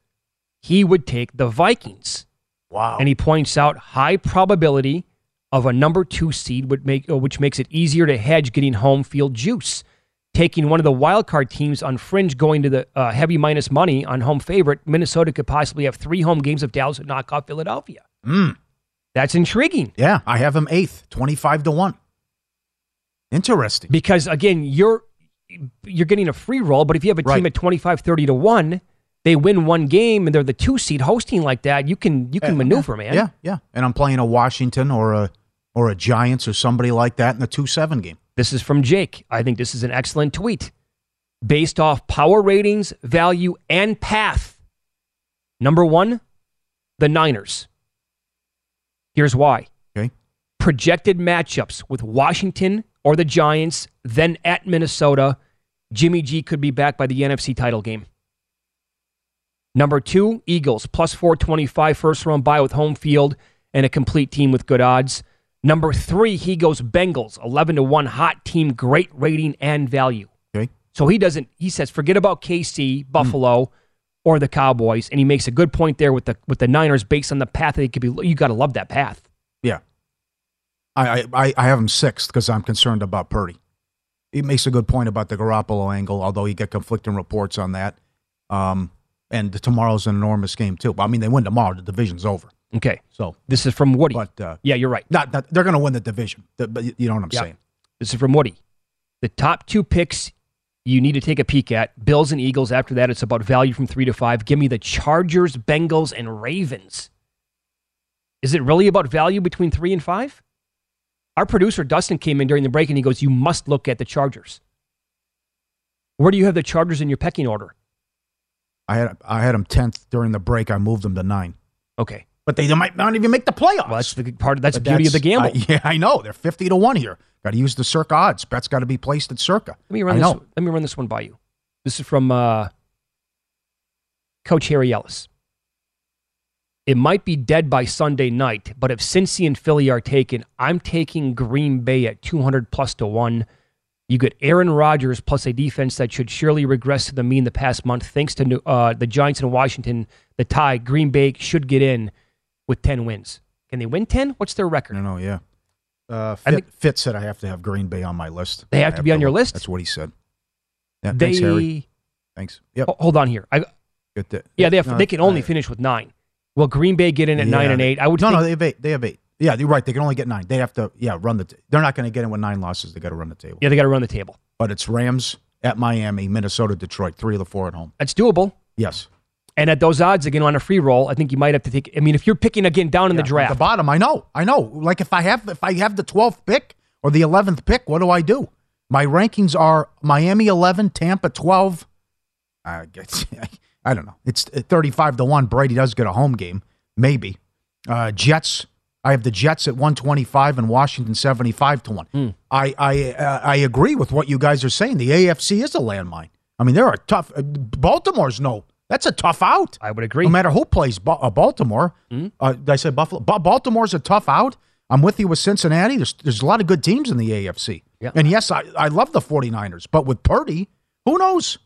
He would take the Vikings.
Wow.
And he points out high probability of a number two seed would make, uh, which makes it easier to hedge getting home field juice. Taking one of the wild card teams on fringe going to the uh, heavy minus money on home favorite, Minnesota could possibly have three home games if Dallas would knock off Philadelphia.
Mm.
That's intriguing.
Yeah, I have him eighth, 25 to 1. Interesting.
Because again, you're you're getting a free roll, but if you have a team at 25 30 to 1, they win one game and they're the two seed hosting like that, you can you can eh, maneuver, man.
Yeah, yeah. And I'm playing a Washington or a or a Giants or somebody like that in the 2 7 game.
This is from Jake. I think this is an excellent tweet. Based off power ratings, value, and path. Number one, the Niners. Here's why.
Okay.
Projected matchups with Washington or the Giants, then at Minnesota. Jimmy G could be back by the NFC title game. Number two, Eagles, plus 425 first round bye with home field and a complete team with good odds. Number three, he goes Bengals, 11 to 1, hot team, great rating and value.
Okay.
So he doesn't. He says, forget about KC, hmm. Buffalo, or the Cowboys, and he makes a good point there with the with the Niners based on the path that it could be. You got to love that path.
Yeah. I I, I have him sixth because I'm concerned about Purdy. He makes a good point about the Garoppolo angle, although you get conflicting reports on that. Um, and tomorrow's an enormous game too. But I mean, they win tomorrow, the division's over.
Okay.
So
this is from Woody.
But uh,
yeah, you're right.
Not, not they're going to win the division. But you know what I'm
Yeah.
saying?
This is from Woody. The top two picks you need to take a peek at Bills and Eagles. After that, it's about value from three to five. Give me the Chargers, Bengals, and Ravens. Is it really about value between three and five? Our producer, Dustin, came in during the break and he goes, You must look at the Chargers. Where do you have the Chargers in your pecking order?
I had I had them tenth during the break. I moved them to nine.
Okay.
But they might not even make the playoffs.
Well, that's the part. That's the beauty of the gamble.
I- yeah, I know. They're fifty to one here. Got to use the circa odds. Bets got to be placed at circa.
Let me run
I
this.
know.
Let me run this one by you. This is from uh, Coach Harry Ellis. It might be dead by Sunday night, but if Cincy and Philly are taken, I'm taking Green Bay at 200 plus to one. You get Aaron Rodgers plus a defense that should surely regress to the mean the past month, thanks to uh, the Giants and Washington. The tie, Green Bay should get in with 10 wins. Can they win 10? What's their record?
I know. Yeah. Uh, Fit,
think-
Fitz said I have to have Green Bay on my list.
They have
I
to be on your
look.
list?
That's what he said. Yeah.
They
Thanks, Harry. Thanks. Yep.
Hold on here. I,
Good
yeah, they have,
No,
they can only finish with nine. Will Green Bay get in at nine and eight? I would
No,
think,
no, they have eight. They have eight. Yeah, you're right. They can only get nine. They have to. Yeah, run the. T- they're not going to get in with nine losses. They got to run the table.
yeah, they got to run the table.
But it's Rams at Miami, Minnesota, Detroit. Three of the four at home.
That's doable.
Yes.
And at those odds, again, on a free roll, I think you might have to take. I mean, if you're picking again down in the draft,
At the bottom, I know. I know. Like if I have if I have the 12th pick or the 11th pick, what do I do? My rankings are Miami 11, Tampa 12. I guess I don't know. It's 35 to 1. Brady does get a home game, maybe. Uh, Jets I have the Jets at 125 and Washington 75 to 1.
Hmm.
I I uh, I agree with what you guys are saying. The AFC is a landmine. I mean, there are tough uh, Baltimore's no. That's a tough out.
I would agree.
No matter who plays Ba- uh, Baltimore. Uh, did I say Buffalo? Ba- Baltimore's a tough out. I'm with you with Cincinnati. There's, there's a lot of good teams in the AFC.
Yeah.
And yes, I, I love the 49ers, but with Purdy, who knows?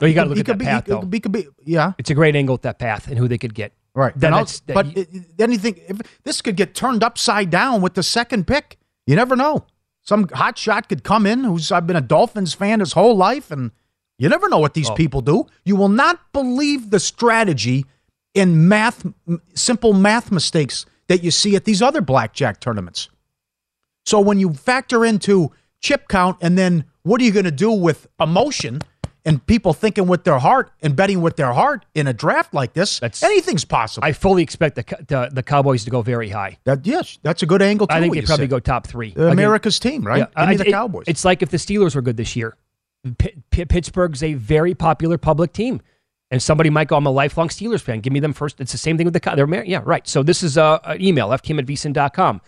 Well, you got to look at that
be-
path,
he
though.
be- could be- yeah.
It's a great angle at that path and who they could get.
Right.
Then that
but
you-
it- it- anything, if this could get turned upside down with the second pick. You never know. Some hot shot could come in who's I've been a Dolphins fan his whole life, and you never know what these
Oh.
people do. You will not believe the strategy in math, simple math mistakes that you see at these other blackjack tournaments. So when you factor into chip count and then what are you going to do with emotion and people thinking with their heart and betting with their heart in a draft like this, anything's possible.
I fully expect the, the the Cowboys to go very high.
That yes, that's a good angle. Too,
I think they probably
said.
go top three.
America's team, right? Give me the
it-
Cowboys.
It's like if the Steelers were good this year. P- P- Pittsburgh's a very popular public team, and somebody might go, "I'm a lifelong Steelers fan. Give me them first. It's the same thing with the Cow- they're Amer- yeah right. So this is uh, an email ftm at vsin.com.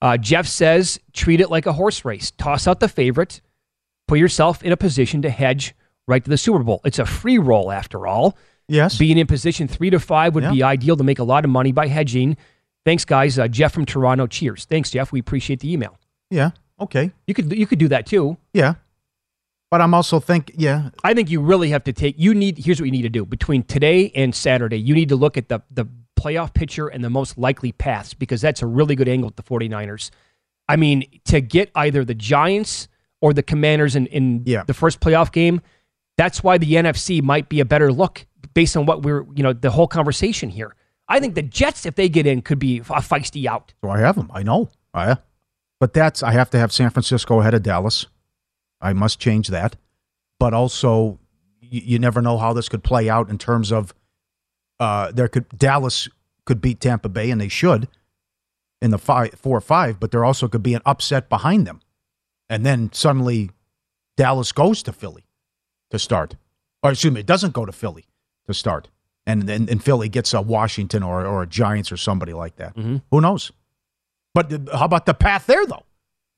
Uh, Jeff says, treat it like a horse race. Toss out the favorite. Put yourself in a position to hedge right to the Super Bowl. It's a free roll after all.
Yes.
Being in position three to five would
Yeah.
be ideal to make a lot of money by hedging. Thanks, guys. Uh, Jeff from Toronto. Cheers. Thanks, Jeff. We appreciate the email.
yeah, okay,
You could you could do that too.
yeah. But I'm also think, yeah,
I think you really have to take. You need. Here's what you need to do between today and Saturday. You need to look at the the playoff picture and the most likely paths because that's a really good angle at the 49ers. I mean, to get either the Giants or the Commanders in in
Yeah.
the first playoff game, that's why the NFC might be a better look based on what we're you know the whole conversation here. I think the Jets, if they get in, could be a feisty out.
so I have them. I know. I, but that's I have to have San Francisco ahead of Dallas. I must change that. But also, you, you never know how this could play out in terms of uh, there could Dallas could beat Tampa Bay and they should in the five four or five, but there also could be an upset behind them, and then suddenly Dallas goes to Philly to start, or excuse me, it doesn't go to Philly to start, and then and Philly gets a Washington or or a Giants or somebody like that. Mm-hmm. Who knows? But how about the path there though?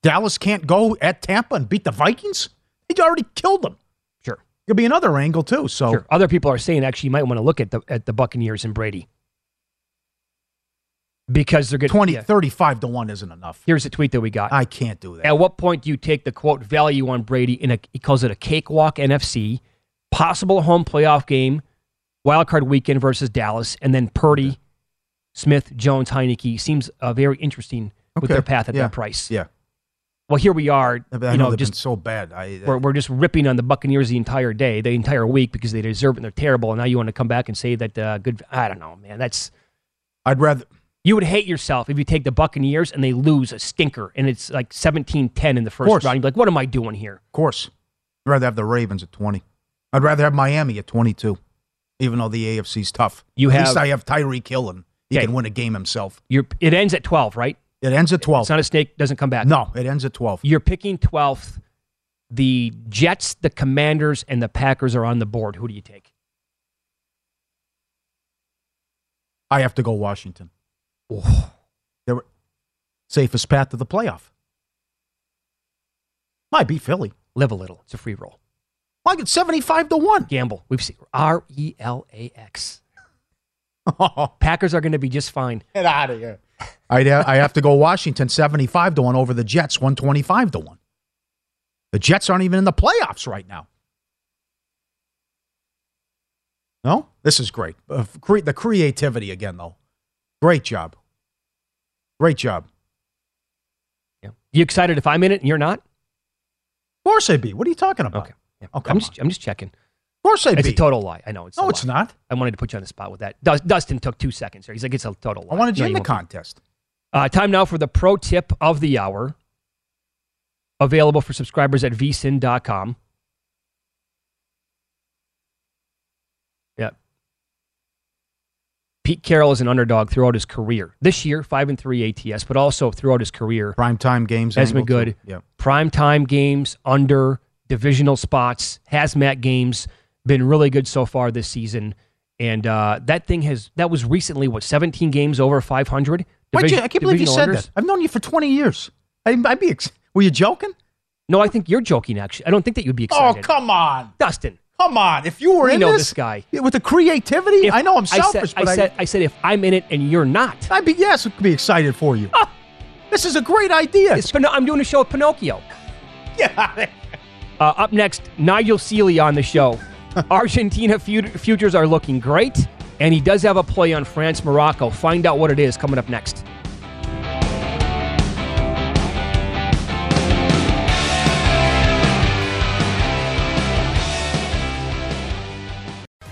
Dallas can't go at Tampa and beat the Vikings. They already killed them.
Sure.
Could be another angle too. So
Sure. Other people are saying actually you might want to look at the at the Buccaneers and Brady. Because they're getting
20,
yeah.
35 to 1 isn't enough.
Here's a tweet that we got.
I can't do that.
At what point do you take the quote value on Brady in a he calls it a cakewalk NFC, possible home playoff game, wild card weekend versus Dallas, and then Purdy, Smith, Jones, Heineke seems uh, very interesting with their path at
Yeah.
that price.
Yeah.
Well, here we are.
I know,
you know, just
so bad. I,
we're, we're just ripping on the Buccaneers the entire day, the entire week because they deserve it and they're terrible. And now you want to come back and say that uh, good. I don't know, man. That's
I'd rather.
You would hate yourself if you take the Buccaneers and they lose a stinker and it's like 17-10 in the first
course.
round. You're like, what am I doing here?
Of course. I'd rather have the Ravens at 20. I'd rather have Miami at 22, even though the AFC's tough.
You
at
have-
least I have Tyreek Hill and he
Okay.
can win a game himself.
You're, it ends at 12, right?
It ends at 12.
It's not a snake, doesn't come back.
no, it ends at 12.
You're picking 12th. The Jets, the Commanders, and the Packers are on the board. Who do you take?
I have to go Washington. They're safest path to the playoff. Might be Philly.
Live a little. It's a free roll.
I get 75 to 1.
Gamble. We've seen R E L A X. Packers are going to be just fine.
Get out of here. I'd ha- I have to go Washington 75 to 1 over the Jets 125 to 1. The Jets aren't even in the playoffs right now. No? This is great. Uh, cre- the creativity again, though. Great job. Great job.
Yeah. You excited if I'm in it and you're not?
Of course I'd be. What are you talking about?
Okay. Yeah.
Oh,
I'm just, I'm just checking.
Of course I'd
It's
be.
a total lie. I know it's.
no, it's not.
I wanted to put you on the spot with that. Dus- Dustin took two seconds there. He's like, it's a total lie.
I wanted you
No,
in the contest.
Uh, time now for the pro tip of the hour. Available for subscribers at vsin.com. Yeah. Pete Carroll is an underdog throughout his career. This year, 5 and 3 ATS, but also throughout his career.
Primetime games.
Has been
too.
good.
Yeah.
Prime time games, under divisional spots, hazmat games, been really good so far this season. And uh, that thing has, that was recently, what, 17 games over 500?
Why'd you, I can't believe you said
unders?
that. I've known you for 20 years. I, I'd be. Ex- were you joking?
No, I think you're joking, actually. I don't think that you'd be
Oh, come on.
Dustin.
Come on. If you were
We
in
know
this,
this guy.
With the creativity,
If-
I know I'm
I
selfish,
said,
but
I
I,
said, I said, if I'm in it and you're not,
I'd be yes, I could be excited for you. This is a great idea.
it's I'm doing a show with Pinocchio.
yeah.
Uh, up next, Nigel Seeley on the show. Argentina fut- futures are looking great, and he does have a play on France Morocco. Find out what it is coming up next.